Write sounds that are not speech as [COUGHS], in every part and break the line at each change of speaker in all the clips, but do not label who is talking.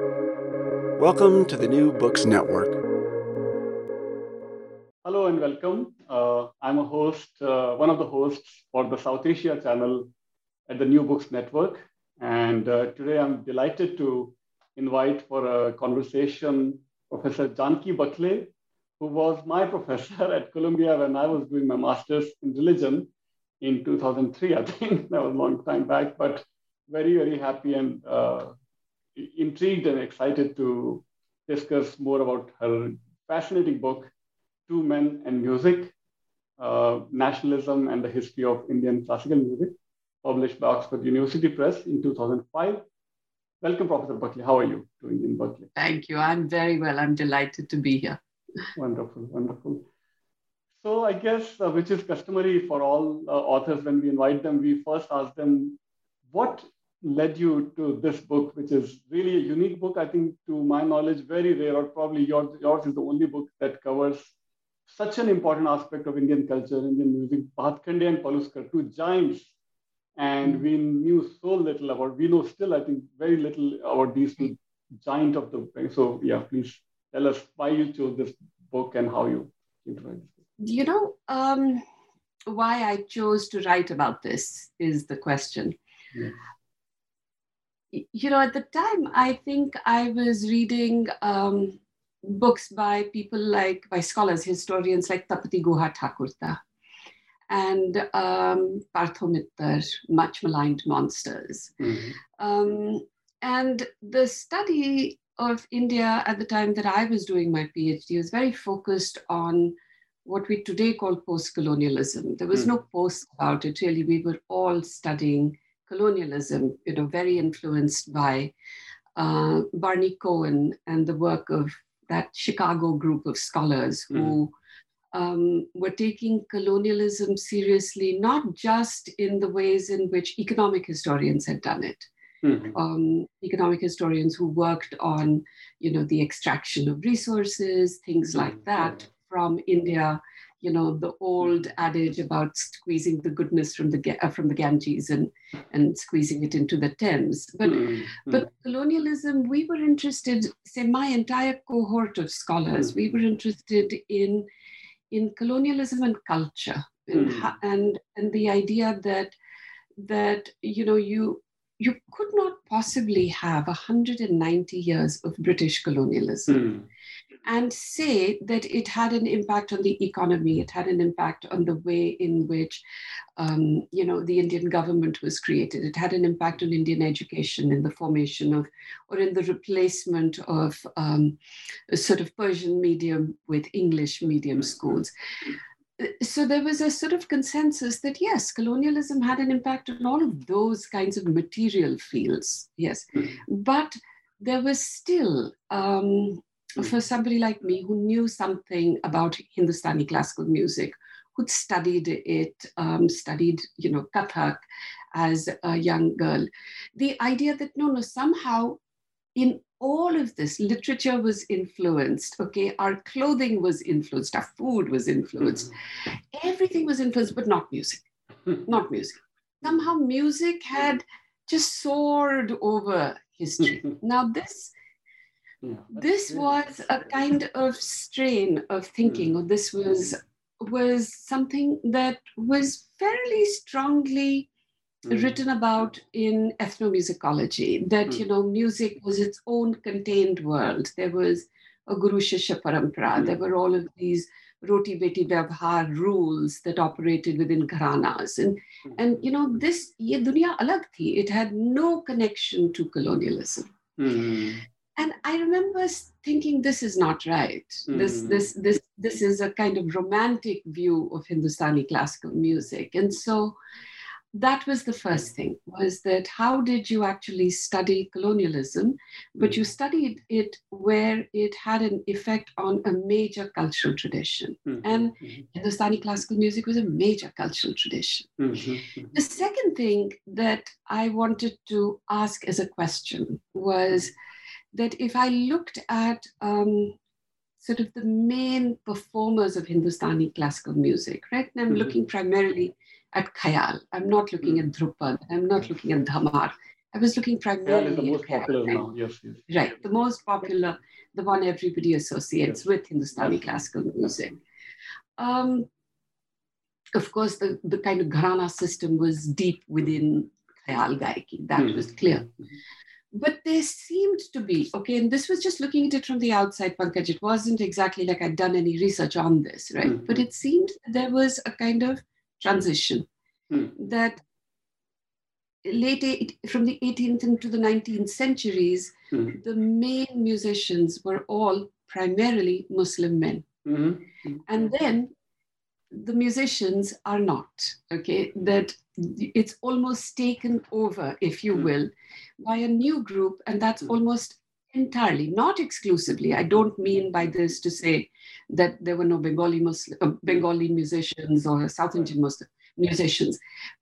Welcome to the New Books Network.
Hello and welcome. Uh, I'm a host, uh, one of the hosts for the South Asia channel at the New Books Network. And uh, today I'm delighted to invite for a conversation Professor Janki Bakhle, who was my [LAUGHS] professor at Columbia when I was doing my master's in religion in 2003. I think [LAUGHS] that was a long time back, but very, very happy and uh, intrigued and excited to discuss more about her fascinating book, Two Men and Music, uh, Nationalism and the History of Indian Classical Music, published by Oxford University Press in 2005. Welcome, Professor Bakhle. How are you doing in Berkeley?
Thank you. I'm very well. I'm delighted to be here.
wonderful, wonderful. So I guess, uh, which is customary for all uh, authors when we invite them, we first ask them, what led you to this book, which is really a unique book. I think, to my knowledge, very rare, or probably yours, yours is the only book that covers such an important aspect of Indian culture, Indian music. Bhatkhande and Paluskar, two giants, and we knew so little about. We know still, I think, very little about these two giant of the. So, yeah, please tell us why you chose this book and how you came to write this book.
You know, um, why I chose to write about this is the question. Yeah you know, at the time, I think I was reading um, books by people like, by scholars, historians like Tapati Guha Thakurta and um, Partho Mitter, Much Maligned Monsters. Mm-hmm. Um, and the study of India at the time that I was doing my PhD was very focused on what we today call post colonialism. There was mm. no post about it, really. We were all studying colonialism, you know, very influenced by uh, Barney Cohn and the work of that Chicago group of scholars mm. who um, were taking colonialism seriously, not just in the ways in which economic historians had done it. Mm-hmm. Um, economic historians who worked on, you know, the extraction of resources, things like that from India you know the old adage about squeezing the goodness from the uh, from the Ganges and and squeezing it into the Thames. But mm-hmm. but colonialism, we were interested. Say my entire cohort of scholars, mm-hmm. we were interested in in colonialism and culture, and mm-hmm. and and the idea that that you know you you could not possibly have 190 years of British colonialism mm and say that it had an impact on the economy, it had an impact on the way in which, um, you know, the Indian government was created. It had an impact on Indian education in the formation of, or in the replacement of um, a sort of Persian medium with English medium schools. So there was a sort of consensus that yes, colonialism had an impact on all of those kinds of material fields. Yes, but there was still um, for somebody like me who knew something about Hindustani classical music, who'd studied it, um, studied, you know, Kathak as a young girl, the idea that no, no, somehow in all of this, literature was influenced, okay? Our clothing was influenced, our food was influenced, mm-hmm. everything was influenced, but not music, [LAUGHS] not music. Somehow music had just soared over history. [LAUGHS] now, this this was a kind of strain of thinking, or this was was something that was fairly strongly mm. written about in ethnomusicology. That mm. you know, music was its own contained world. There was a Guru Shishya Parampara. Mm. There were all of these roti beti vyavhar rules that operated within gharanas and and you know this ye dunya alag thi it had no connection to colonialism mm and i remember thinking this is not right mm. this hmm. this this this is a kind of romantic view of hindustani classical music and so that was the first thing was that how did you actually study colonialism but you studied it where it had an effect on a major cultural tradition mm. and mm-hmm. hindustani classical music was a major cultural tradition mm-hmm. the second thing that i wanted to ask as a question was that if I looked at um, sort of the main performers of Hindustani classical music, right? And I'm mm-hmm. looking primarily at Khayal. I'm not looking at mm-hmm. Dhrupad. I'm not looking at Dhamar. I was looking primarily
is the most popular now. Yes, yes.
Right, the most popular, the one everybody associates yes. with Hindustani yes. classical music. Um, of course, the, the kind of gharana system was deep within Khayal Gaiki. That mm-hmm. was clear. Mm-hmm. But there seemed to be, okay, and this was just looking at it from the outside, Pankaj. It wasn't exactly like I'd done any research on this, right? Mm-hmm. But it seemed there was a kind of transition mm-hmm. that late from the 18th into the 19th centuries, mm-hmm. the main musicians were all primarily Muslim men. Mm-hmm. And then the musicians are not, okay? That it's almost taken over, if you mm-hmm. will, by a new group, and that's mm-hmm. almost entirely, not exclusively. I don't mean by this to say that there were no Bengali Muslim, uh, Bengali musicians or South Indian Muslim musicians,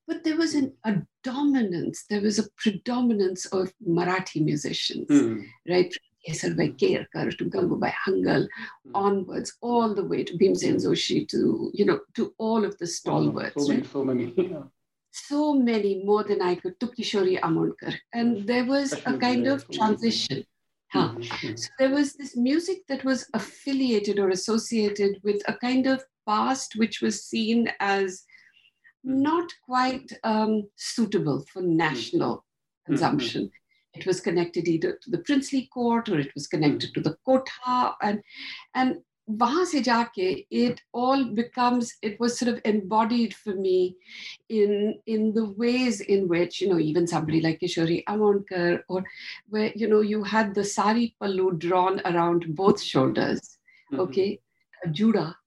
but there was an, a dominance. There was a predominance of Marathi musicians, mm. right? Kesarbai Kerkar to Gangubai Hangal, mm. onwards, all the way to Bhimsen Joshi, to you know, to all of the stalwarts.
Oh, so many, so [LAUGHS] many.
so many more than I could to Kishori Amonkar. And there was a kind of transition. Huh. Mm-hmm. So there was this music that was affiliated or associated with a kind of past which was seen as not quite um, suitable for national mm-hmm. consumption. It was connected either to the princely court or it was connected to the kotha. And, and वहां it all becomes it was sort of embodied for me in in the ways in which you know even somebody like Kishori Amonkar or where you know you had the sari pallu drawn around both shoulders mm-hmm. okay mm-hmm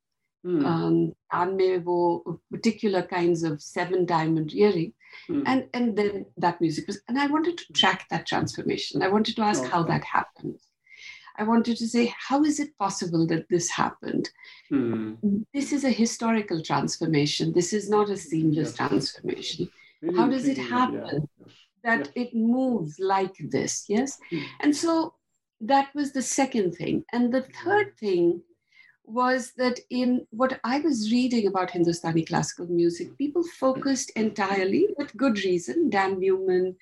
mm. um, and particular kinds of seven diamond earring mm. and and then that music was and I wanted to track that transformation I wanted to ask okay. how that happened I wanted to say, how is it possible that this happened? Hmm. This is a historical transformation. This is not a seamless yes. transformation. Really how does it happen yeah. that it moves like this? Yes. Hmm. And so that was the second thing. And the third thing was that in what I was reading about Hindustani classical music, people focused entirely, with good reason, Dan Neuman,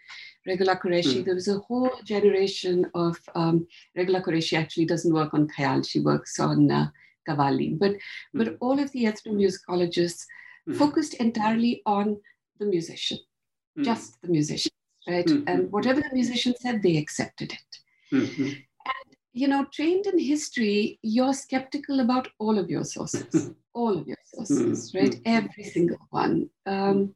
Regula Qureshi, mm. there was a whole generation of, um, Regula Qureshi actually doesn't work on Khayal, she works on uh, Qawwali, but, mm. but all of the ethnomusicologists mm. focused entirely on the musician, hmm. just the musician, right? Hmm. And whatever the musician said, they accepted it. Mm-hmm you know, trained in history, you're skeptical about all of your sources, [LAUGHS] all of your sources, mm-hmm. right? Every single one. Um,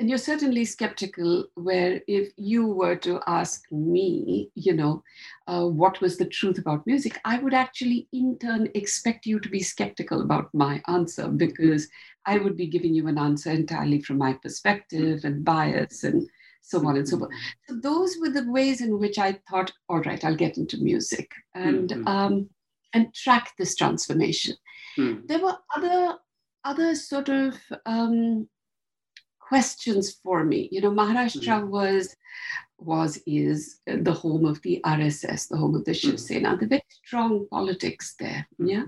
and you're certainly skeptical where if you were to ask me, you know, uh, what was the truth about music, I would actually in turn expect you to be skeptical about my answer because I would be giving you an answer entirely from my perspective and bias and so on and so forth. So those were the ways in which I thought, all right, I'll get into music and mm-hmm. um, and track this transformation. Mm. There were other other sort of um, questions for me. You know, Maharashtra mm. was was is the home of the RSS, the home of the. Shiv Sena, mm. the very strong politics there. Yeah.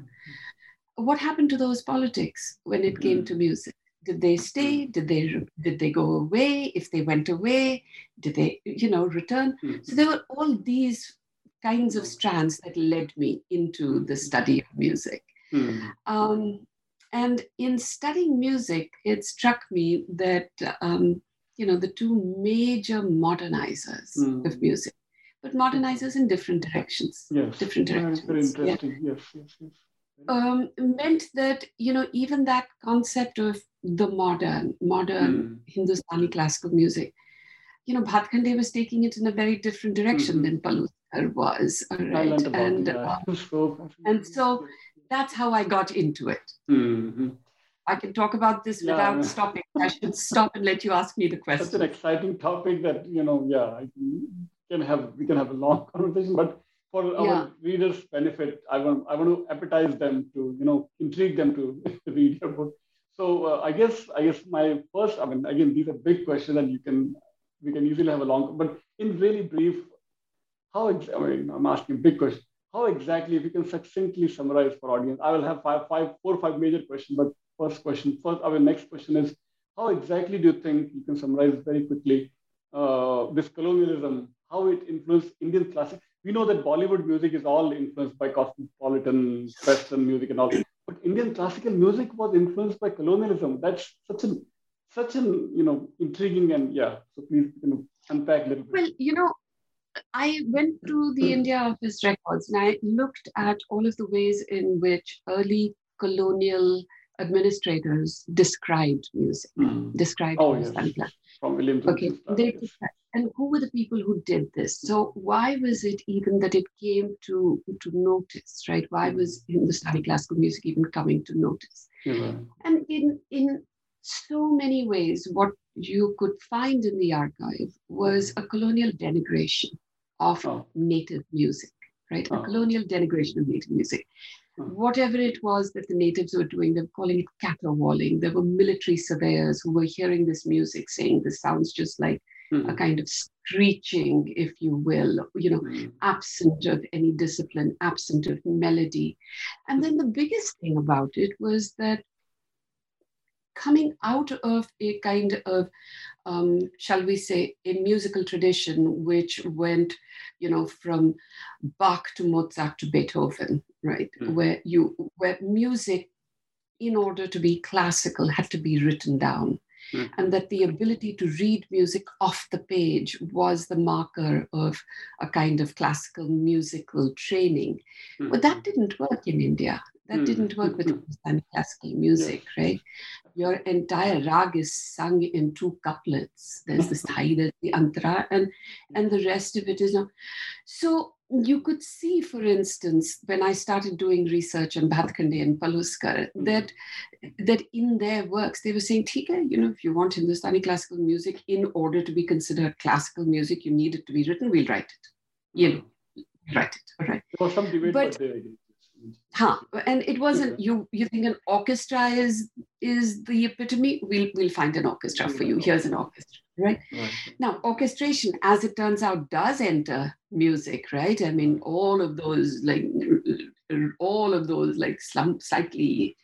What happened to those politics when it came to music? Did they stay? Did they did they go away? If they went away did they you know return? Mm-hmm. so there were all these kinds of strands that led me into the study of music. Mm-hmm. um, and in studying music it struck me that um, you know the two major modernizers mm-hmm. of music but modernizers in different directions
yes.
different directions
yeah, very interesting. Yeah. yes yes yes
um, meant that you know even that concept of the modern modern mm. Hindustani classical music, you know, Bhatkhande was taking it in a very different direction mm-hmm. than Paluskar was, right? And uh, [LAUGHS] and so that's how I got into it. Mm-hmm. I can talk about this yeah. without stopping. I should [LAUGHS] stop and let you ask me the question.
It's an exciting topic that you know. Yeah, I can have we can have a long [LAUGHS] conversation, but for our yeah. readers' benefit, I want I want to appetize them to you know intrigue them to [LAUGHS] read your book. So uh, I guess I guess my first I mean again these are big questions and you can we can easily have a long but in really brief how ex- I mean I'm asking big question how exactly if you can succinctly summarize for audience I will have five five four or five major questions but first question first our next question is how exactly do you think you can summarize very quickly uh, this colonialism, how it influenced Indian classic. We know that Bollywood music is all influenced by cosmopolitan Western music and all, but Indian classical music was influenced by colonialism. That's such an such an you know intriguing and yeah. So please you know, unpack a little bit.
Well, you know, I went to the India Office records and I looked at all of the ways in which early colonial administrators described music,
Mm.
described
Oh, yes. From William
Okay, they,
yes.
And who were the people who did this? So why was it even that it came to to notice, right? Why was Hindustani classical music even coming to notice?
Yeah.
And in in so many ways, what you could find in the archive was a colonial denigration of
Oh.
native music, right? A
Oh.
colonial denigration of native music.
Oh.
Whatever it was that the natives were doing, they were calling it caterwauling. There were military surveyors who were hearing this music saying this sounds just like a
Mm.
kind of screeching, if you will, you know,
Mm.
absent of any discipline, absent of melody. And then the biggest thing about it was that coming out of a kind of, um, shall we say, a musical tradition which went, you know, from Bach to Mozart to Beethoven, right?
Mm.
Where you, where music, in order to be classical, had to be written down
Mm.
and that the ability to read music off the page was the marker of a kind of classical musical training.
Mm.
But that didn't work in India. That
Mm.
didn't work with
Mm.
Hindustani classical music, right? Your entire rag is sung in two couplets. There's the sthai, [LAUGHS] there's the antara, and, and the rest of it is not. So you could see, for instance, when I started doing research on Bhatkhande and Paluskar,
Mm.
that that in their works they were saying, Tika, you know, if you want Hindustani classical music, in order to be considered classical music, you need it to be written. We'll write it. You know, write it. All right.
There was some debate,
But-
but, they agreed.
Huh. And it wasn't you. You think an orchestra is is the epitome? We'll we'll find an orchestra for you. Here's an orchestra, right?
Right.
Now, orchestration, as it turns out, does enter music, right? I mean, all of those, like, all of those, like, slum, slightly,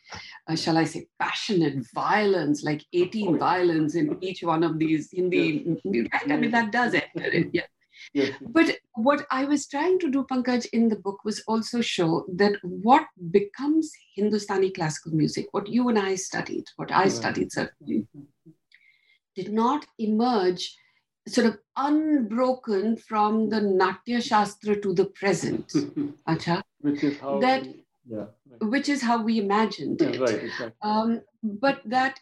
uh, shall I say, passionate violence, like 18 violence in each one of these in Hindi, right? I mean, that does enter it, yeah.
Yes.
But what I was trying to do, Pankaj, in the book was also show that what becomes Hindustani classical music, what you and I studied, what I
Right.
studied certainly, did not emerge sort of unbroken from the Natya Shastra to the present, [LAUGHS] acha,
Which is how.
That-
we- yeah. Right.
which is how we imagined
Yeah,
it.
right. Exactly.
Um, but that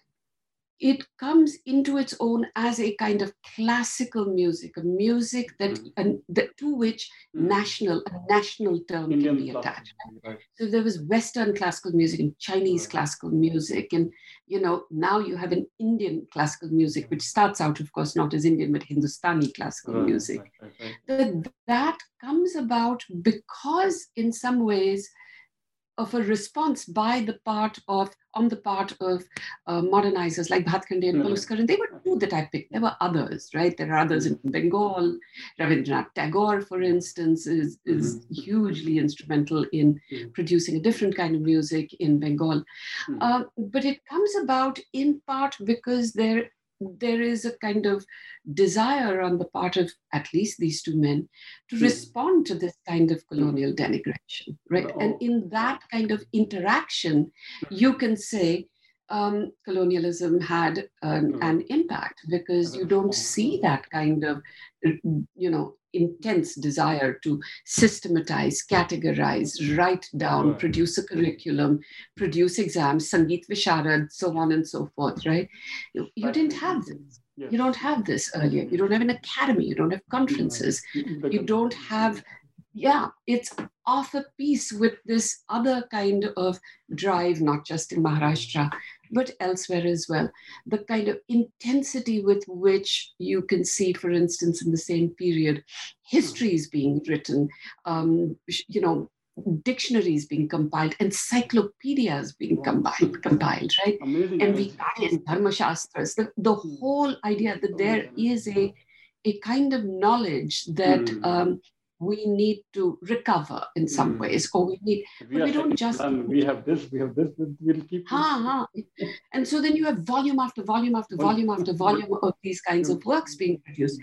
it comes into its own as a kind of classical music, a music that,
Mhm.
and that to which
Mm.
national, a national term
Indian
can be attached.
Right.
So there was Western classical music and Chinese
Right.
classical music, and you know now you have an Indian classical music, which starts out, of course, not as Indian but Hindustani classical
Right,
music. That that comes about because, in some ways, of a response by the part of on the part of uh, modernizers like Bhatkhande and. Paluskar, and they were two that I picked. There were others, right? There are others in Bengal. Ravindranath Tagore, for instance, is, is
Mhm.
hugely instrumental in
Mhm.
producing a different kind of music in Bengal.
Mhm.
Uh, but it comes about in part because there there is a kind of desire on the part of at least these two men to
Hmm.
respond to this kind of colonial denigration, right?
Oh.
And in that kind of interaction, you can say um, colonialism had an,
Hmm.
an impact because you don't see that kind of, you know, intense desire to systematize, categorize, write down,
Right.
produce a curriculum, produce exams, Sangeet Visharad, so on and so forth, right? You, you didn't have this.
Yes.
You don't have this earlier. You don't have an academy. You don't have conferences. You don't have, yeah, it's off a piece with this other kind of drive, not just in Maharashtra, but elsewhere as well. The kind of intensity with which you can see, for instance, in the same period, histories being written, um, you know, dictionaries being compiled, encyclopedias being
Wow.
compiled, compiled, right?
amazing.
and we
energy.
got in Dharma Shastras, the, the
Hmm.
whole idea that there is a, a kind of knowledge that
Hmm.
um, we need to recover in some
Mm.
ways, or we need,
We,
but we don't just.
plan. we have this, we have this, we'll keep.
Ha, ha. And so then you have volume after volume after
Volume.
after volume of these kinds of works being produced.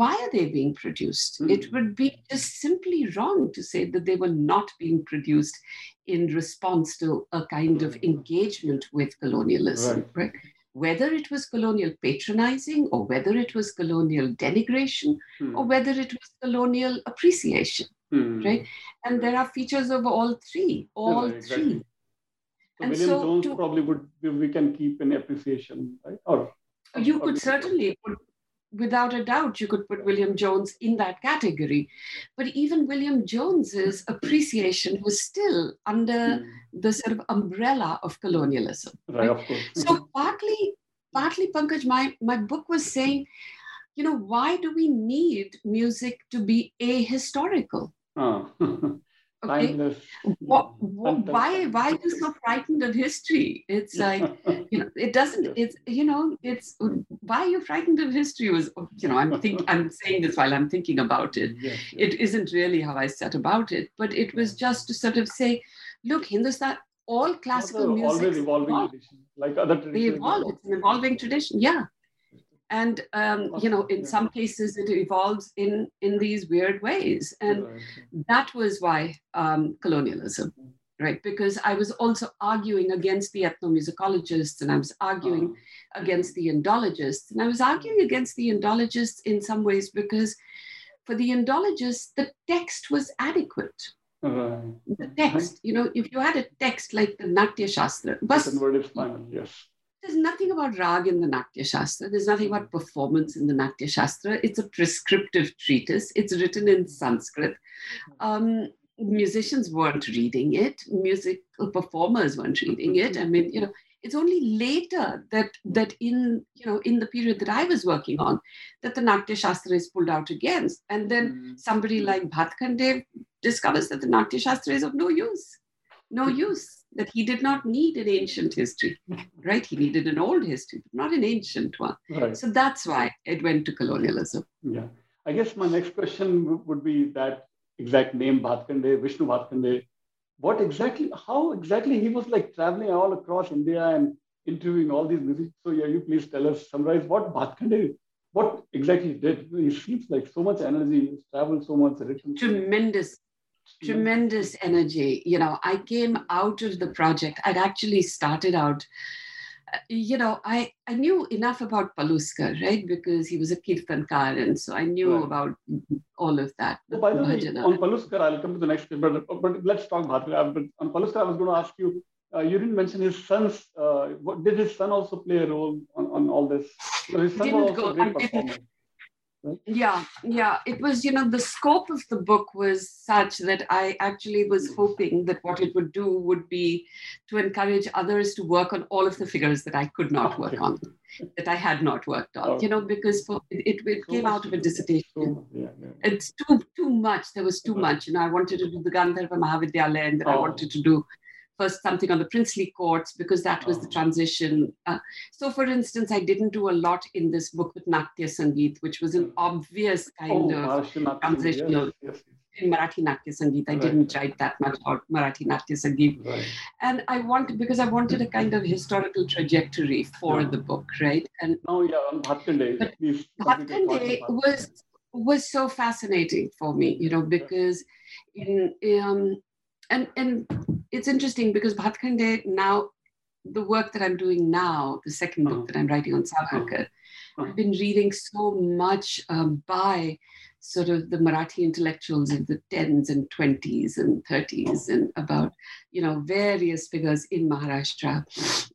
Why are they being produced?
Mm.
It would be just simply wrong to say that they were not being produced in response to a kind of engagement with colonialism, right? Whether it was colonial patronizing or whether it was colonial denigration
Hmm.
or whether it was colonial appreciation.
Hmm.
right? And there are features of all three, all
right, exactly.
three.
So
And
William
so
Jones
to-
probably would we- we can keep an appreciation, right? Or
You
or
could certainly put, without a doubt, you could put William Jones in that category. But even William Jones's appreciation was still under
Hmm.
the sort of umbrella of colonialism.
Right, of course.
So partly, partly, Pankaj, my, my book was saying, you know, why do we need music to be ahistorical?
Ah. [LAUGHS]
Okay.
Timeless.
What, what, why, why are you so frightened of history? It's [LAUGHS] like, you know it doesn't it's you know it's why are you frightened of history was you know i'm think [LAUGHS] i'm saying this while i'm thinking about it
Yes, yes.
it isn't really how i set about it but it was just to sort of say look hindustan all classical music
always evolving
evolve.
tradition, like other
they
traditions.
evolve it's an evolving tradition yeah and um, you know in some cases it evolves in in these weird ways and that was why um, colonialism right because i was also arguing against the ethnomusicologists and i was arguing
Ah.
against the Indologists. And I was arguing against the Indologists in some ways because for the Indologists, the text was adequate.
Right.
The text, you know, if you had a text like the Natya Shastra, but
Written word is. Yes.
There's nothing about rag in the Natya Shastra. There's nothing about performance in the Natya Shastra. It's a prescriptive treatise. It's written in Sanskrit. Um, musicians weren't reading it. Musical performers weren't reading it. I mean, you know, it's only later that that in you know in the period that I was working on that the Natya Shastra is pulled out again, and then
Mm.
somebody like Bhatkhande discovers that the Natya Shastra is of no use, no use. That he did not need an ancient history, [LAUGHS] right? He needed an old history, but not an ancient one.
Right.
So that's why it went to colonialism.
Yeah. I guess my next question would be that exact name, Bhatkhande, Vishnu Bhatkhande. What exactly, how exactly he was like traveling all across India and interviewing all these musicians. So, yeah, you please tell us, summarize what Bhatkhande, what exactly did. He seems like so much energy, he's traveled so much, written. so much.
Tremendous, tremendous energy. You know, I came out of the project. I'd actually started out. uh, You know, I, I knew enough about Paluskar, right? Because he was a kirtankar, and so I knew
Right.
about all of that.
By the way, on Paluskar, I'll come to the next, but, but let's talk Bhatkhande. But on Paluskar, I was going to ask you, uh, you didn't mention his son's, uh, what, did his son also play a role on, on all this? So his son was
Didn't go-
great
I didn't. Yeah, yeah. It was, you know, the scope of the book was such that I actually was hoping that what it would do would be to encourage others to work on all of the figures that I could not work on, [LAUGHS] that I had not worked on, you know, oh. because for, it, it came out of a dissertation. It's too too much. There was too much. You know, I wanted to do the Gandharva Mahavidyalaya and then I
Oh.
wanted to do first something on the princely courts because that was the
Oh.
transition. Uh, so, for instance, I didn't do a lot in this book with Natya Sangeet, which was an
Mm.
obvious
Oh,
kind of
Maharashtra
transitional.
Yes, yes,
in Marathi Natya Sangeet. I
Right.
didn't write that much about Marathi Natya Sangeet.
right.
And I wanted, because I wanted a kind of historical trajectory for
Yeah.
the book, right? And
Now, yeah, on Bhatkhande,
But
please. complete on
Bhatkhande
Bhatkhande.
was was so fascinating for me, you know, because in um and and it's interesting because Bhatkhande now the work that I'm doing now, the 2nd
Uh-huh.
book that I'm writing on Savarkar,
Uh-huh.
I've been reading so much um, by sort of the Marathi intellectuals of the 10s and 20s and 30s and about, you know, various figures in Maharashtra.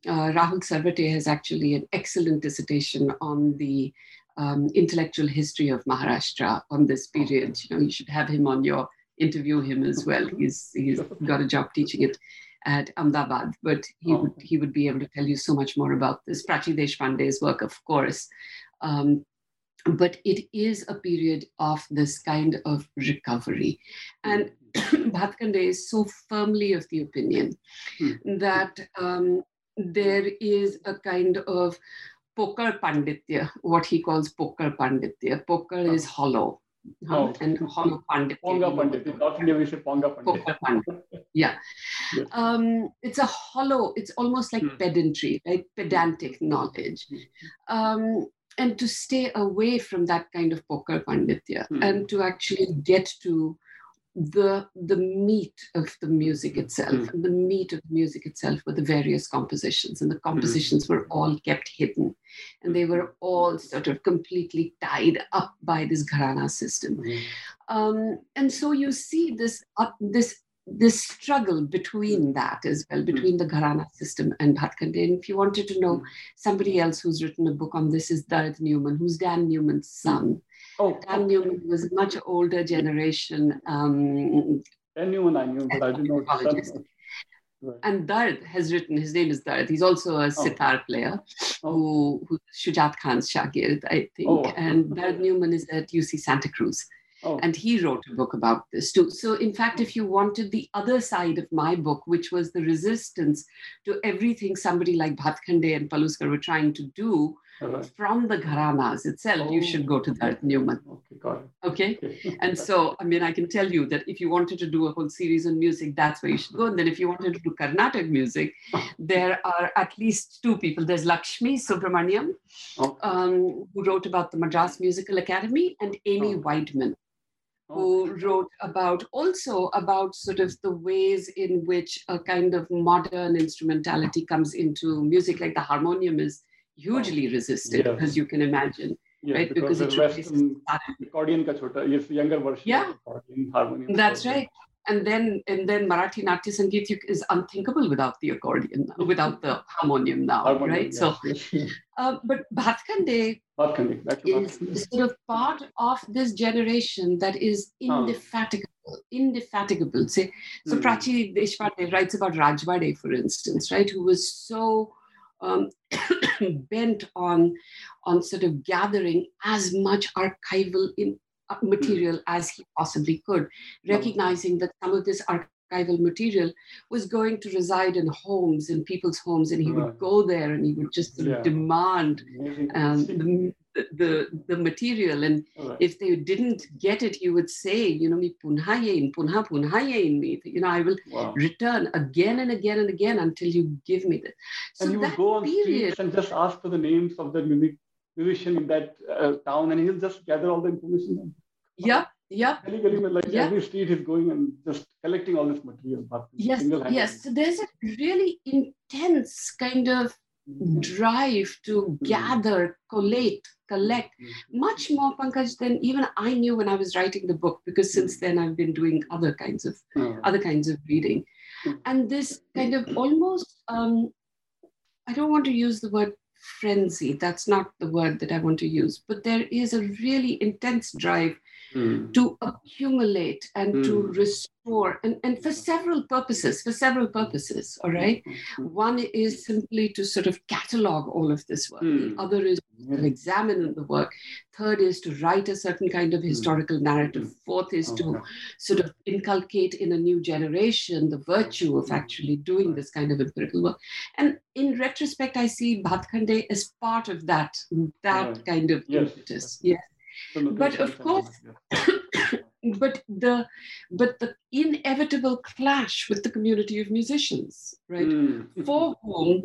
Uh, Rahul Sarwate has actually an excellent dissertation on the um, intellectual history of Maharashtra on this period. You know, you should have him on your interview him as well. He's he's got a job teaching it at Ahmedabad, but he would he would be able to tell you so much more about this. Prachi Deshpande's work, of course. Um, but it is a period of this kind of recovery. And [CLEARS THROAT] Bhatkhande is so firmly of the opinion
Hmm.
that um, there is a kind of Pokar Panditya, what he calls Pokar Panditya. Pokar is hollow, oh. and Holo Pandit.
Ponga Pandit. In North India, we say Ponga Pandit.
Pandit. Yeah. yes. um, it's a hollow, it's almost like mm. pedantry, right? Pedantic knowledge. Hmm. Um, and to stay away from that kind of Pokal Panditya mm. and to actually get to the the meat of the music itself mm. and the meat of the music itself were the various compositions and the compositions mm. were all kept hidden and they were all sort of completely tied up by this gharana system mm. um, and so you see this uh, this this struggle between that as well, between the Gharana system and Bhatkhande. And if you wanted to know somebody else who's written a book on this is Dard Neuman, who's Dan Neuman's son. Oh, Dan Neuman was a much older generation. Um,
Dan Neuman I knew, but I didn't know.
Right. And Dard has written, his name is Dard. He's also a oh. sitar player oh. who, who's Shujat Khan's Shagird, I think. Oh. And Dard Neuman is at UC Santa Cruz. Oh. And he wrote a book about this too. So, in fact, if you wanted the other side of my book, which was the resistance to everything somebody like Bhatkhande and Paluskar were trying to do right. from the Gharanas itself, oh. you should go to Dard Neuman.
Okay, got it.
Okay. okay. and so, I mean, I can tell you that if you wanted to do a whole series on music, that's where you should go. And then if you wanted to do Carnatic music, there are at least two people. There's Lakshmi Subramaniam, oh. um, who wrote about the Madras Musical Academy, and Amy oh. Weidman who wrote about also about sort of the ways in which a kind of modern instrumentality comes into music, like the harmonium is hugely resisted, yes. as you can imagine.
Right? Because, because it's Western accordion ka chota, yes, younger version
yeah. harmonium. That's right and then and then Marathi Natya Sangeet is unthinkable without the accordion, without the harmonium now, harmonium, right? Yes, so. Uh, but Bhatkhande, is sort of part of this generation that is indefatigable, indefatigable. Say, so mm. Prachi Deshpande writes about Rajwade, for instance, right, who was so um, [COUGHS] bent on on sort of gathering as much archival in, uh, material mm. as he possibly could, recognizing that some of this archival material was going to reside in homes, in people's homes, and he would go there and he would just sort of demand um, the, the, the material. And right. if they didn't get it, you would say, you know, me punha yin, punha punha yin me. You know, I will wow. return again and again and again until you give me this.
So and you would go on period, streets and just ask for the names of the music musician in that uh, town and he'll just gather all the information.
Yeah, yeah.
like yeah. every street is going and just collecting all this material.
Yes, yes. So there's a really intense kind of mm-hmm. drive to mm-hmm. gather, collate, collect, mm-hmm. much more Pankaj than even I knew when I was writing the book, because since then I've been doing other kinds of oh. other kinds of reading. And this kind of almost um, I don't want to use the word frenzy. That's not the word that I want to use. But there is a really intense drive mm. to accumulate and mm. to restore, and, and for several purposes, for several purposes, all right? One is simply to sort of catalog all of this work. The hmm. other is to examine the work. Third is to write a certain kind of hmm. historical narrative. Hmm. Fourth is okay. to sort of inculcate in a new generation the virtue of actually doing this kind of empirical work. And in retrospect, I see Bhatkhande as part of that, that yeah. kind of yes. impetus. Yes but of course [COUGHS] but the but the inevitable clash with the community of musicians right mm. for whom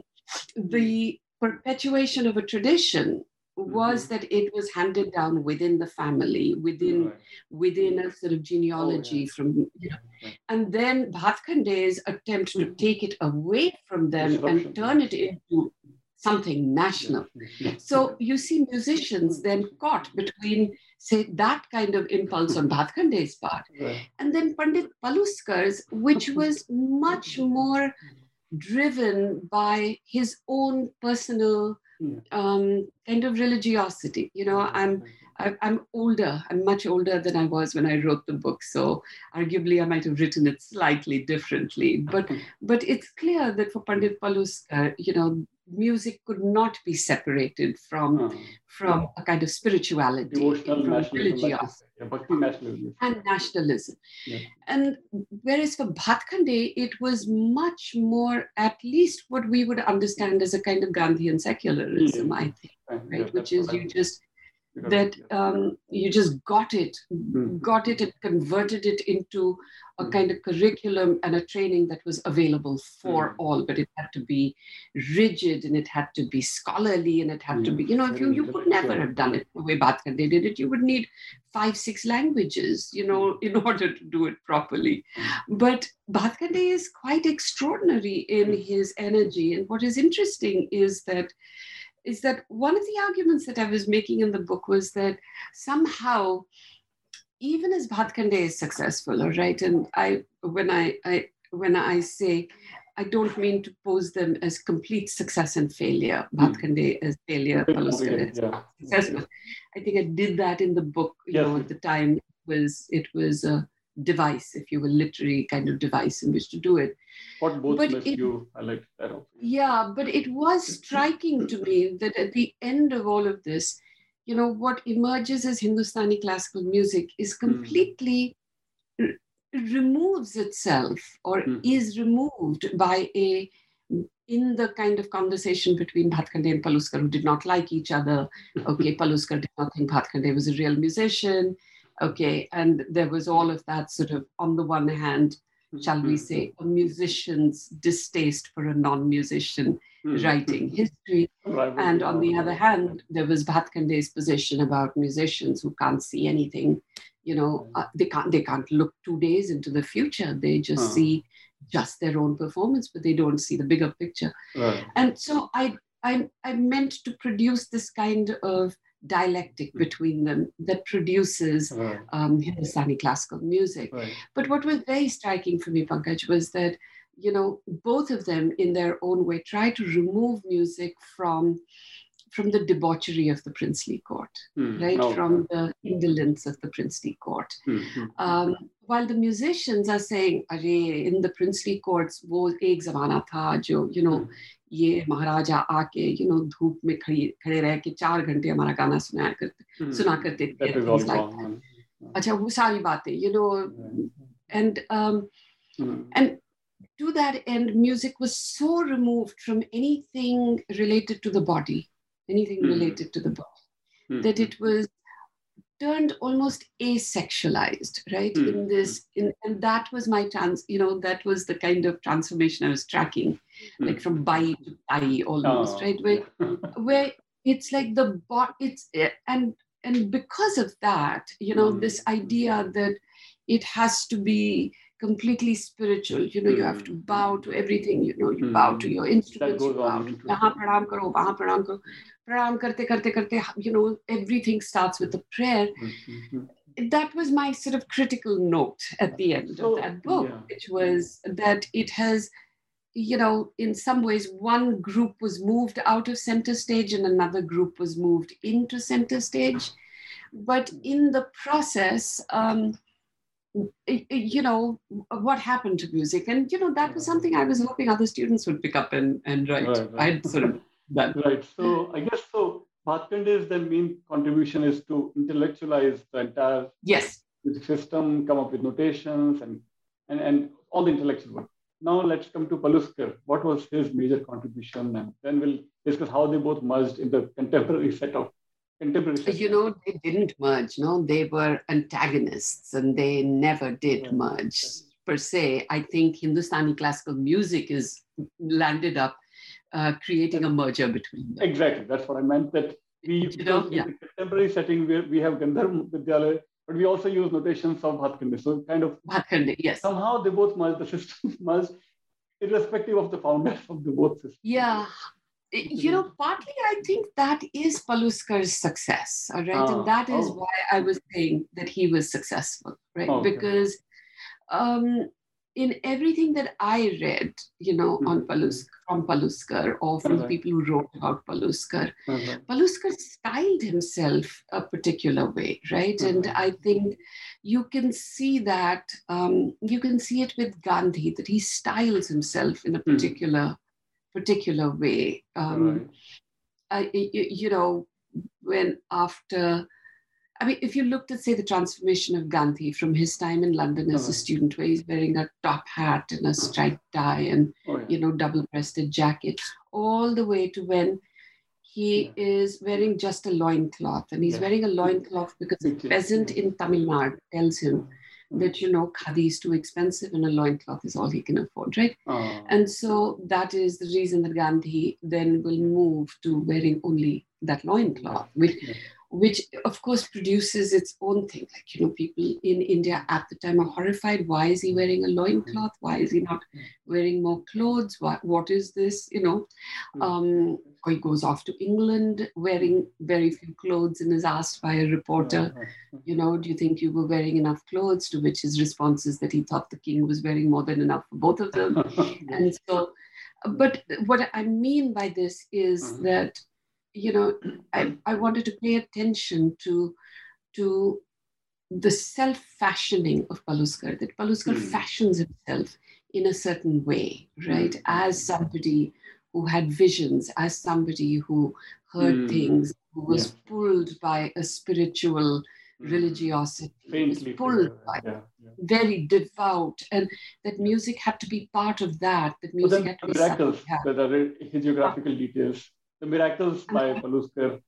the perpetuation of a tradition was mm-hmm. that it was handed down within the family within right. within a sort of genealogy oh, yeah. from you know, and then Bhatkhande's attempt to mm-hmm. take it away from them and turn it into something national. [LAUGHS] So you see musicians then caught between, say, that kind of impulse on Bhatkhande's part, [LAUGHS] and then Pandit Paluskar's, which was much more driven by his own personal um, kind of religiosity. You know, I'm I, am older. I'm much older than I was when I wrote the book. So arguably, I might have written it slightly differently. But [LAUGHS] but it's clear that for Pandit Paluskar, you know, music could not be separated from uh-huh. from a kind of spirituality,
Devotional
from religiosity,
nationalism.
and nationalism. Yeah. And whereas for Bhatkhande, it was much more, at least what we would understand as a kind of Gandhian secularism, yeah. I think, right? Yeah, Which is you just that um, you just got it, mm-hmm. got it and converted it into a kind of curriculum and a training that was available for mm. all, but it had to be rigid and it had to be scholarly and it had to be, you know, if you, you could never have done it the way Bhatkhande did it, you would need five, six languages, you know, in [LAUGHS] order to do it properly. But Bhatkhande is quite extraordinary in his energy. And what is interesting is that is that one of the arguments that I was making in the book was that somehow even as Bhatkhande is successful, all right, and I when I, I when I say I don't mean to pose them as complete success and failure. Mm. Bhatkhande as failure, Paluskar as yeah. successful. I think I did that in the book. You yes. know, at the time it was it was a device, if you will, literary kind of device in which to do it.
What both but it, you I like that.
Yeah, but it was striking to me that at the end of all of this, you know, what emerges as Hindustani classical music is hmm. completely mm. removes itself or mm. is removed by a in the kind of conversation between Bhatkhande and Paluskar, who did not like each other. [LAUGHS] Okay, Paluskar did not think Bhatkhande was a real musician. Okay, and there was all of that sort of, on the one hand, shall we hmm. say, a musician's distaste for a non musician mm. writing history. And on the other hand, there was Bhatkhande's position about musicians who can't see anything. You know, uh, they can't they can't look two days into the future. They just uh. see just their own performance, but they don't see the bigger picture. Right. And so I I I meant to produce this kind of dialectic hmm. between them that produces right. um, Hindustani classical music. Right. But what was very striking for me, Pankaj, was that you know, both of them in their own way try to remove music from from the debauchery of the princely court, mm. right? Oh, from the indolence of the princely court. Mm-hmm. Um, while the musicians are saying, Array, in the princely courts, wo ek zamana tha, jo, you know, ये महाराजा आके you know धूप में खड़ी खड़े रह के चार घंटे हमारा गाना सुनाया करते hmm. सुना करते थे अच्छा वो सारी बातें you know and and to that end, music was so removed from anything related to the body, anything mm. related to the body, mm. that it was turned almost asexualized, right? Mm. In this, in, and that was my trans, you know, that was the kind of transformation I was tracking, hmm. like from bi to tai almost, oh. right? Where, [LAUGHS] where it's like the bot, it's, and, and because of that, you know, hmm. this idea that it has to be completely spiritual. You know, mm. you have to bow to everything. You know, you mm. bow to your instruments. Karo, karo. Karte karte karte. You know, everything starts with a prayer. Mm-hmm. That was my sort of critical note at the end so, of that book, yeah. which was that it has you know, in some ways, one group was moved out of center stage and another group was moved into center stage. But in the process, um, you know what happened to music? And you know that was something i was hoping other students would pick up and, and write. Right, right. i'd sort of
done. Right. So i guess so Bhatkhande's the main contribution is to intellectualize the entire
yes.
system come up with notations and and, and all the intellectual work. Now let's come to paluskar. What was his major contribution? And then we'll discuss how they both merged in the contemporary [LAUGHS] set of contemporary
you know they didn't merge no they were antagonists and they never did yeah. merge per se i think hindustani classical music is landed up uh, creating a merger between them.
exactly that's what i meant that we you know, yeah. in the contemporary setting we, we have gandharv vidyalaya but we also use notations of Bhatkhande. So kind of
Bhatkhande, yes.
Somehow they both merge, the systems [LAUGHS] merge, irrespective of the founders of the both systems.
Yeah, you know, partly I think that is Paluskar's success, all right? and ah, that is oh. why I was saying that he was successful, right? Okay. Because um, in everything that I read, you know, mm-hmm. on Paluskar, from Paluskar or from the people who wrote about Paluskar, mm-hmm. Paluskar styled himself a particular way, right? Mm-hmm. And I think you can see that, um, you can see it with Gandhi, that he styles himself in a hmm. particular particular way. Um, right. I, you know, when after, I mean, if you looked at, say, the transformation of Gandhi from his time in London as a uh-huh. student, where he's wearing a top hat and a striped tie and, oh, yeah. you know, double breasted jacket, all the way to when he yeah. is wearing just a loincloth and he's yeah. wearing a loincloth because a peasant in Tamil Nadu tells him that you know khadi is too expensive and a loincloth is all he can afford right oh. and so that is the reason that gandhi then will move to wearing only that loincloth which which of course produces its own thing. Like, you know, people in India at the time are horrified. Why is he mm-hmm. wearing a loincloth? Why is he not mm-hmm. wearing more clothes? What, what is this? You know, hmm. um, or he goes off to England wearing mm-hmm. very few clothes and is asked by a reporter, you know, do you think you were wearing enough clothes? To which his response is that he thought the king was wearing more than enough for both of them. [LAUGHS] and so, but what I mean by this is that you know, I, I wanted to pay attention to, to the self-fashioning of Paluskar, that Paluskar mm. fashions himself in a certain way, right? Mm. As somebody who had visions, as somebody who heard mm. things, who was yeah. pulled by a spiritual hmm. religiosity,
Faintly
pulled by yeah, yeah. very devout, and that music had to be part of that. That music had to be
miracles, that are hagiographical details the miracles by Paluskar.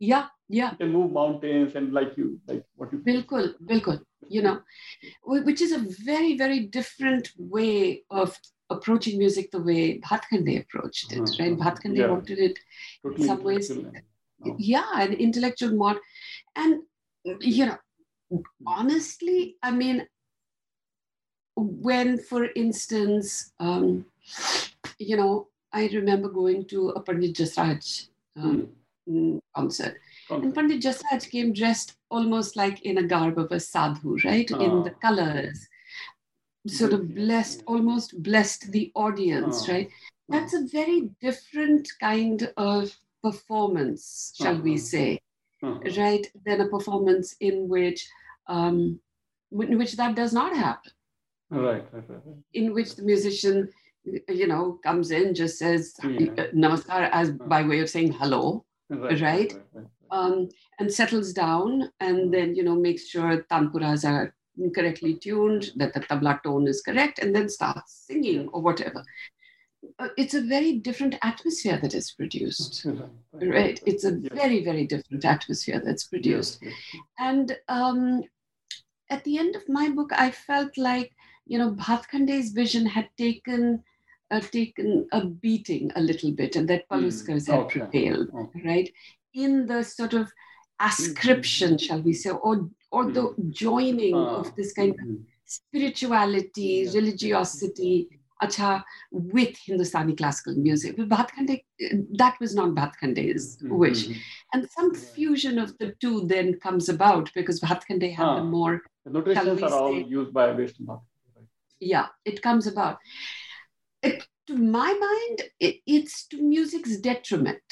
Yeah, yeah.
You can move mountains and like you, like what you.
Bilkul, bilkul. You know, which is a very, very different way of approaching music the way Bhatkhande approached it, uh-huh. right? Bhatkhande yeah. wanted it totally in some ways. No. Yeah, an intellectual mod. And, you know, honestly, I mean, when, for instance, um, you know, I remember going to a Pandit Jasraj um, mm. concert. Okay. And Pandit Jasraj came dressed almost like in a garb of a sadhu, right? In the ah. colors. Sort of blessed, almost blessed the audience, ah. right? That's a very different kind of performance, shall we uh-huh. say, uh-huh. right? Than a performance in which, um, in which that does not happen.
Right, right, right.
In which the musician you know, comes in, just says yeah. Uh, namaskar as by way of saying hello, right? right? Um, and settles down and then, you know, makes sure tanpuras are correctly tuned, that the tabla tone is correct, and then starts singing or whatever. Uh, it's a very different atmosphere that is produced, right? It's a very, very different atmosphere that's produced. And um, at the end of my book, I felt like, you know, Bhatkhande's vision had taken uh, taken a beating a little bit and that Paluskars mm. had okay. prevailed, okay. right? In the sort of ascription, mm-hmm. shall we say, or, or the mm. joining uh, of this kind of spirituality, religiosity, acha, with Hindustani classical music. But Bhatkhande, that was not Bhatkhande's mm-hmm. wish. And some fusion of the two then comes about because Bhatkhande had uh, the more.
The notations are all used by West
Yeah, it comes about it, to my mind, it, it's to music's detriment.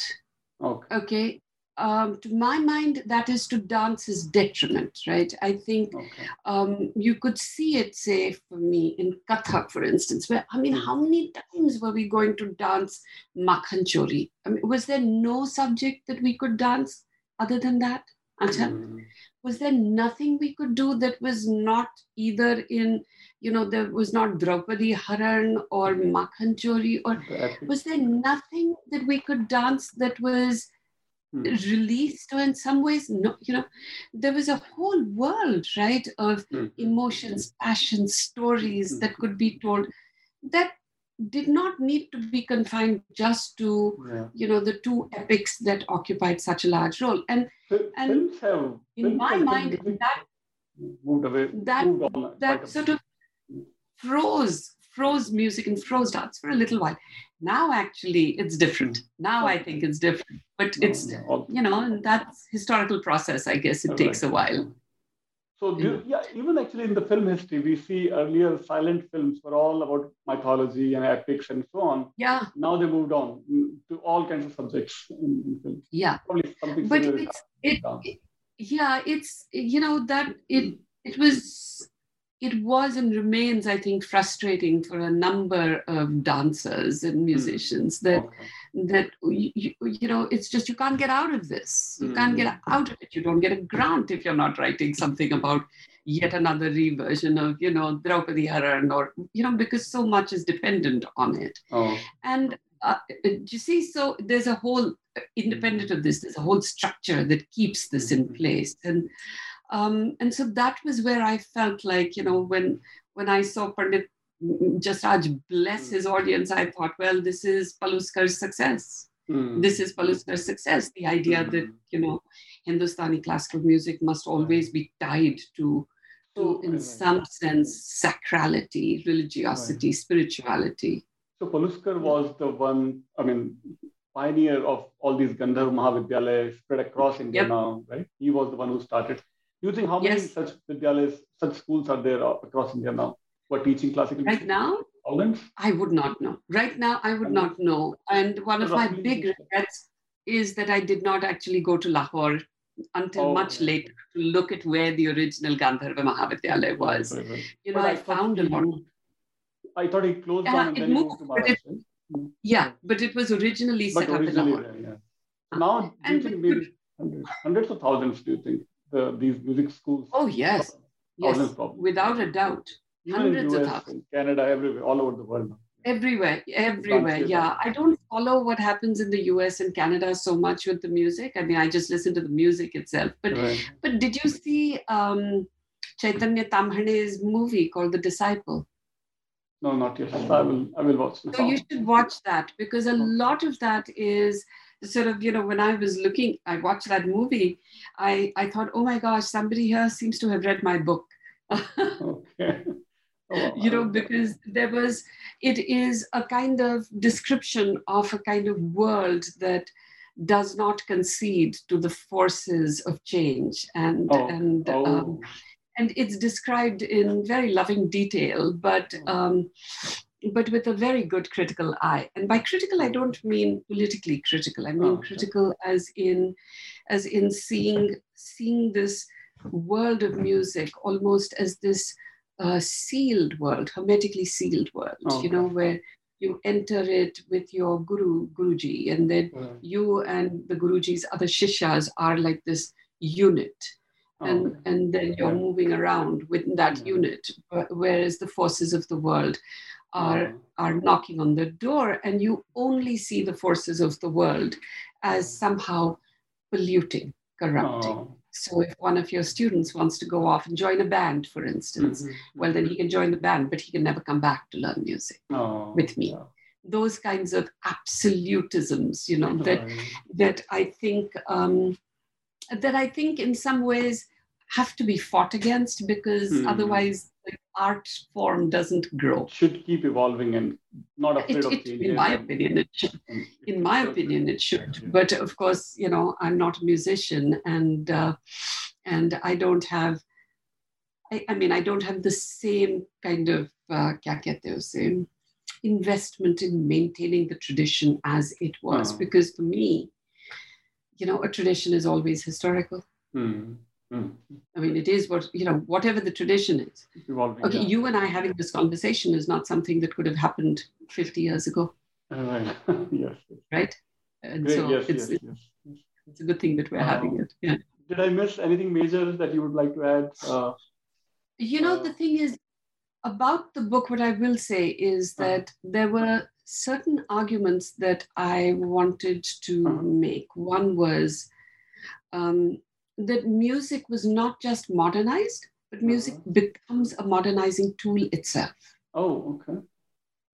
Okay.
Okay. Um, to my mind, that is to dance's detriment, right? I think okay. um, you could see it, say, for me in Kathak, for instance, where, I mean, how many times were we going to dance Makhan Chori? I mean, was there no subject that we could dance other than that? Mm. Was there nothing we could do that was not either in you know, there was not Draupadi Haran or Makhan Chori, or was there nothing that we could dance that was hmm. released or in some ways no you know there was a whole world right of hmm. emotions passions stories hmm. that could be told that did not need to be confined just to yeah. you know the two epics that occupied such a large role and and
have,
in my mind that
moved away
that moved that sort of froze froze music and froze dance for a little while. Now, actually, it's different. Now, I think it's different, but it's you know, that's historical process. I guess it takes a while.
So, you, yeah, even actually in the film history, we see earlier silent films were all about mythology and epics and so on.
Yeah.
Now they moved on to all kinds of subjects in, in.
Yeah.
Probably something.
But it's it, it, yeah, it's you know that it it was it was and remains, I think, frustrating for a number of dancers and hmm. musicians mm. that okay. That you, you, know it's just you can't get out of this. You mm. can't get out of it. You don't get a grant if you're not writing something about yet another reversion of you know Draupadi Haran or you know because so much is dependent on it.
Oh.
And uh, you see, so there's a whole independent of this, there's a whole structure that keeps this in
Mm-hmm.
place. And um, and so that was where I felt like, you know, when when I saw Pandit Jasraj bless his audience, I thought, well, this is Paluskar's success.
Mm.
This is Paluskar's success. The idea that, you know, Hindustani classical music must always be tied to, to in
Right.
some sense, sacrality, religiosity, spirituality.
So Paluskar was the one, I mean, pioneer of all these Gandharva Mahavidyalayas spread across India
Yep.
now, right? He was the one who started. Do you think how many
Yes.
such Vidyalayas, such schools are there across India now are teaching classical
Right
music?
now? I would not know. Right now, I would not know. And one of my big regrets is that I did not actually go to Lahore until
Oh,
much later to look at where the original Gandharva Mahavidyalaya was.
Right, right.
You know,
But
I
thought
found a lot.
I thought he closed
Yeah,
down and
it
then he moved
moved,
to
it-
Maharashtra. Mm.
Yeah, but it was originally
But
set up in Lahore.
there, yeah. Now,
And
maybe hundreds, hundreds of thousands, do you think, the, these music schools?
Oh, yes. Yes, without a doubt.
Even
hundreds of thousands.
Canada, everywhere, all over the world.
Everywhere, everywhere. Yeah. I don't follow what happens in the US and Canada so much with the music. I mean, I just listen to the music itself. But
Right.
but did you see um Chaitanya Tamhane's movie called The Disciple?
No, not yet. I will. I will watch.
So you should watch that because a lot of that is sort of, you know, when I was looking, I watched that movie, I, I thought, oh my gosh, somebody here seems to have read my book. [LAUGHS]
Okay. Oh,
you know because there was it is a kind of description of a kind of world that does not concede to the forces of change and
Oh,
and
oh.
um, and it's described in very loving detail but
Oh.
um, but with a very good critical eye and by critical i don't mean politically critical i mean
Oh, okay.
critical as in as in seeing seeing this world of music almost as this uh, sealed world hermetically sealed world you know where you enter it with your guru guruji and then
Right.
you and the guruji's other shishyas are like this unit and
Okay.
and then you're moving around within that
Yeah.
unit wh- whereas the forces of the world are
Oh,
are knocking on the door and you only see the forces of the world as somehow polluting corrupting
oh.
So if one of your students wants to go off and join a band for instance
Mhm.
well then he can join the band but he can never come back to learn music
Oh,
with me.
yeah.
those kinds of absolutisms you know that that I think um, that I think in some ways have to be fought against because
Hmm.
otherwise the art form doesn't grow.
It should keep evolving and not afraid
it,
of
it,
change.
In my opinion, it should.
Mm,
in my opinion, it should. But of course, you know, I'm not a musician, and uh, and I don't have. I, I, mean, I don't have the same kind of uh, same investment in maintaining the tradition as it was,
hmm.
because for me, you know, a tradition is always historical.
Mm. Hmm.
I mean, it is what you know, whatever the tradition is.
Evolving.
Okay,
yeah.
you and I having this conversation is not something that could have happened 50 years ago, [LAUGHS]
Right. yes.
right? And
Great.
so
yes,
it's,
yes, yes, yes.
it's a good thing that we're having
Um,
it. Yeah.
Did I miss anything major that you would like to add? Uh,
You know,
uh,
the thing is about the book, what I will say is
Uh-huh.
that there were certain arguments that I wanted to
Uh-huh.
make. One was um, that music was not just modernized, but music
Uh-huh.
becomes a modernizing tool itself.
oh, okay.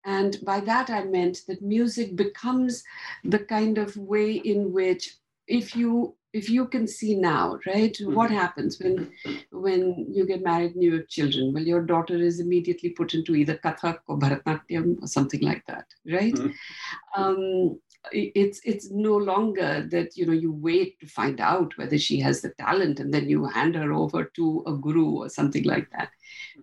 And by that, I meant that music becomes the kind of way in which, if you if you can see now, right, what happens when when you get married and you have children? Well, your daughter is immediately put into either Kathak or Bharatanatyam or something like that, right?
Mhm.
Um, it's it's no longer that you know you wait to find out whether she has the talent and then you hand her over to a guru or something like that,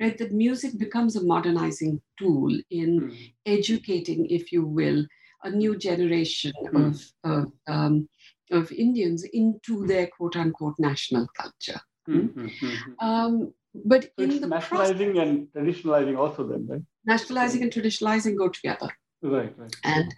right? That music becomes a modernizing tool in
Hmm.
educating, if you will, a new generation
Hmm.
of, of, um, of Indians into their quote unquote national culture.
Hmm, hmm, hmm, hmm.
Um, but
So
in the process,
nationalizing and traditionalizing also then, right?
nationalizing and traditionalizing go together.
Right, right.
And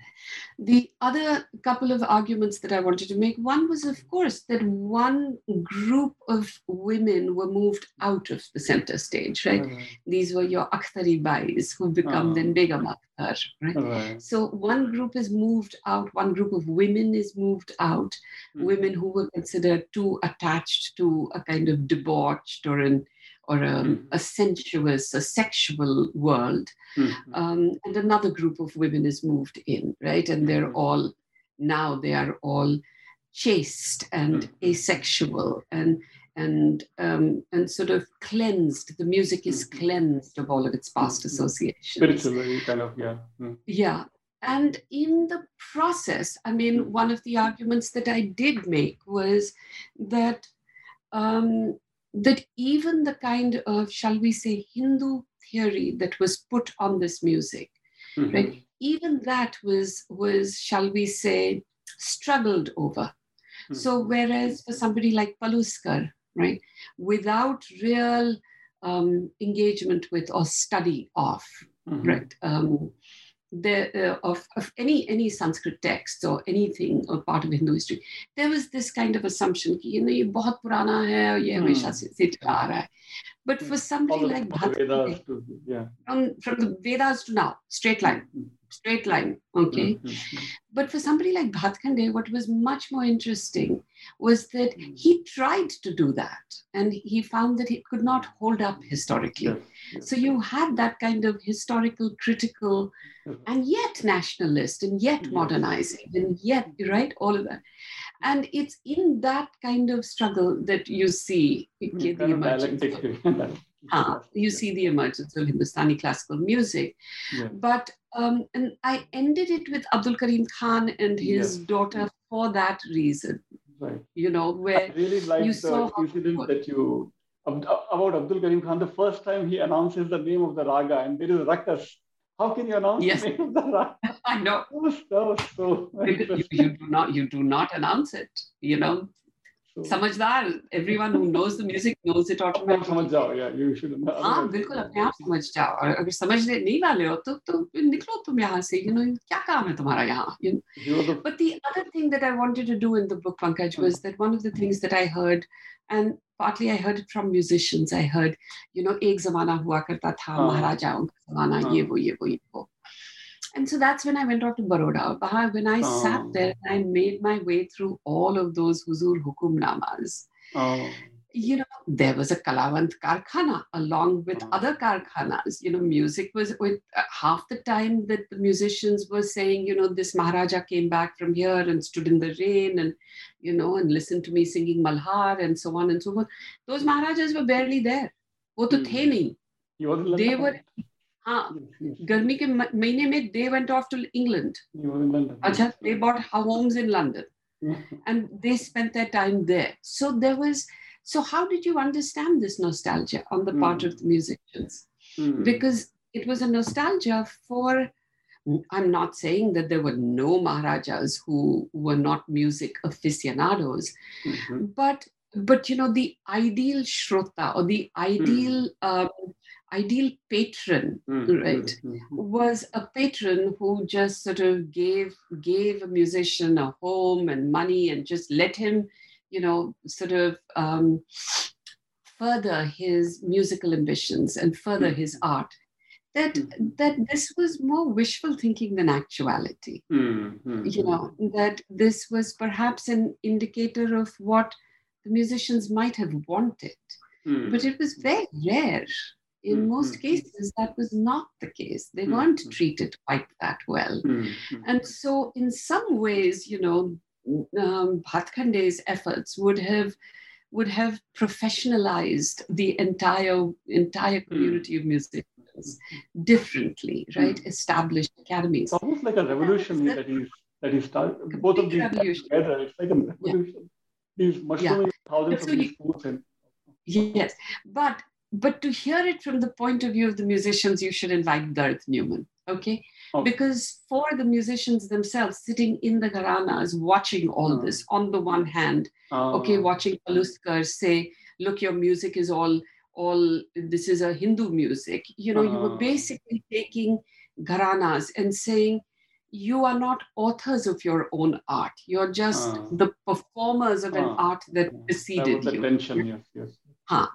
the other couple of arguments that I wanted to make one was, of course, that one group of women were moved out of the center stage, right?
Right,
These were your Akhtari Bais who become
Ah.
then Begum Akhtar, right?
right.
So one group is moved out, one group of women is moved out,
Mhm.
women who were considered too attached to a kind of debauched or an or a,
Mhm.
a sensuous, a sexual world.
Mhm.
Um, and another group of women is moved in, right? And they're
Mhm.
all now they are all chaste and
Mhm.
asexual and and um, and sort of cleansed. The music is
Mhm.
cleansed of all of its past
Mhm.
associations.
Spiritually, kind of, yeah. Mm.
Yeah. And in the process, I mean,
Mm.
one of the arguments that I did make was that um, that even the kind of, shall we say, Hindu theory that was put on this music,
Mhm.
right? Even that was was, shall we say, struggled over. So
Mhm.
whereas for somebody like Paluskar, right, without real um, engagement with or study of
Mhm.
right um, the uh, of, of any any sanskrit text or anything or part of hindu history there was this kind of assumption कि ये ना ये बहुत पुराना है और ये हमेशा से से चला आ रहा है but for
All
somebody
the
like
all the
Bhatt
Vedas to, yeah.
from, from the vedas to now straight line
Mhm.
straight line okay
Mhm.
but for somebody like Bhatkhande, what was much more interesting was that he tried to do that and he found that he could not hold up historically.
Yes.
So you had that kind of historical, critical,
Yes.
and yet nationalist, and yet modernizing, and yet, right, all of that. And it's in that kind of struggle that you see
Mm,
the emergence. of- Ah, you see the emergence of Hindustani classical music.
Yeah.
But um, and I ended it with Abdul Karim Khan and his daughter for that reason,
Right.
you know,
I
where
really like
you
the
saw how it
incident that you about Abdul Karim Khan. The first time he announces the name of the raga, and there is rakas. How can you announce
Yes.
the name of the raga? [LAUGHS]
I know
That was, that was so
you- you do not you do not announce it, you know. समझदार everyone who knows the music knows it automatic
समझ जाओ या you should
हाँ बिल्कुल अपने आप समझ जाओ। और अगर समझ नहीं वाले हो तो तो निकलो तुम यहाँ से यू नो क्या काम है तुम्हारा यहाँ you know but the other thing that I wanted to do in the book Pankaj was that one of the things that I heard and partly i heard it from musicians i heard you know ek zamana hua
karta
tha maharajaon ka
zamana
ye wo ye wo ye wo And so that's when I went off to Baroda. Baha- When I
हाँ.
sat there and I made my way through all of those Huzur Hukumnamas,
oh,
you know, there was a Kalavant Karkhana along with
Ah.
other Karkhanas. You know, music was with uh, half the time that the musicians were saying, you know, this Maharaja came back from here and stood in the rain and, you know, and listened to me singing Malhar and so on and so forth. Those Maharajas were barely there. वो तो
Hmm.
थे नहीं
he was in
They
London.
were- हाँ
Yes, yes.
गर्मी के म- महीने में they went off to England
He was in London.
अच्छा they bought homes in London and they spent their time there. So there was, so how did you understand this nostalgia on the part
Hmm.
of the musicians?
Hmm.
Because it was a nostalgia for, I'm not saying that there were no Maharajas who were not music aficionados,
Mhm.
but but you know the ideal shrota or the ideal um, ideal patron
Mhm.
right.
Mhm.
was a patron who just sort of gave gave a musician a home and money and just let him you know sort of um, further his musical ambitions and further his art that
Mhm.
that this was more wishful thinking than actuality you know that this was perhaps an indicator of what the musicians might have wanted but it was very rare. In
Mm,
most
mm, mm.
cases, that was not the case. They
Mm,
weren't
mm.
treated quite that well.
Mhm.
And so, in some ways, you know, um, Bhatkhande's efforts would have would have professionalized the entire entire community of musicians differently, right? Established academies.
It's almost like a revolution
that-
that he's that he started. Both of these
revolution.
together, it's like a revolution. These mushrooming thousands
So
of these
you-
schools and
Yes, but but to hear it from the point of view of the musicians, you should invite Dard Neuman, okay?
Okay.
Because for the musicians themselves, sitting in the gharanas, watching all
Hmm.
this, on the one hand, okay,
uh,
watching Paluskar say, "Look, your music is all all this is a Hindu music." You know, you were basically taking gharanas and saying, you are not authors of your own art. You're just the performers of an art that
That
preceded
the
you.
tension, yes, yes.
Huh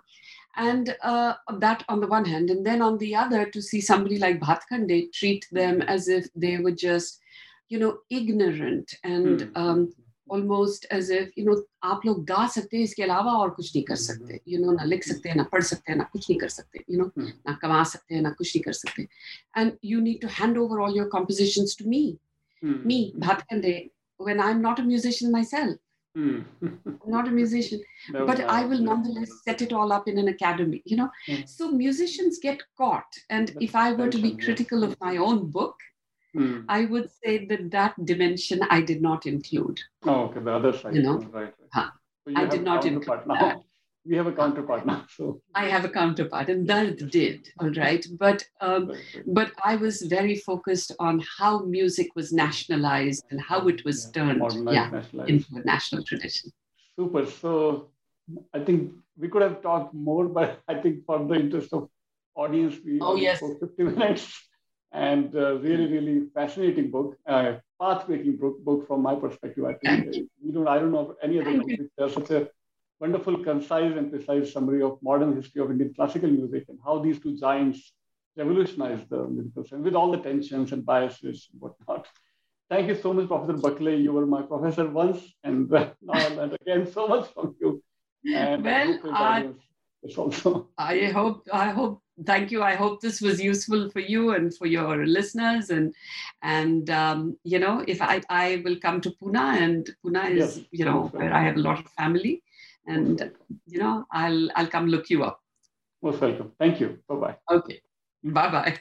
and uh, that on the one hand and then on the other to see somebody like bhatkhande treat them mm-hmm. as if they were just you know ignorant and
mm-hmm.
um, almost as if you know aap log ga sakte iske alawa aur kuch nahi kar sakte you know na lik sakte na pad sakte na kuch nahi kar sakte you know na kama sakte na kuch nahi kar sakte and you need to hand over all your compositions to me.
Mm-hmm.
Me bhatkhande when i'm not a musician myself. I'm not a musician [LAUGHS]
That
but
was
I will
yes.
nonetheless set it all up in an academy, you know.
Hmm.
So musicians get caught. And
That's
if I were to be critical of my own book,
Hmm.
I would say that that dimension I did not include.
Oh, okay, the other side.
You know?
Right, right.
Huh.
So you
I did not include that.
We have a counterpart now. So,
I have a counterpart, and Dard did, all right. But um,
right, right.
but I was very focused on how music was nationalized and how it was
Yeah,
turned, yeah, into a national tradition.
Super. So I think we could have talked more, but I think for the interest of audience, we
Oh, yes.
spoke 50 minutes. And uh, really, really fascinating book, uh, path-making book, book from my perspective. I think uh, we don't, I don't know of any other
Thank
book
you.
which does such a wonderful, concise, and precise summary of modern history of Indian classical music and how these two giants revolutionized the musical scene with all the tensions and biases and whatnot. Thank you so much, Professor Bakhle. You were my professor once, and uh, [LAUGHS] now I learned again so much from you. And
Well,
hope
I-
also.
I hope, I hope, thank you. I hope this was useful for you and for your listeners. And, and um, you know, if I, I will come to Pune and Pune is,
Yes,
you know, where I have a lot of family and, you know, I'll, I'll come look you up.
Most welcome. Thank you. Bye bye.
Okay. Bye-bye.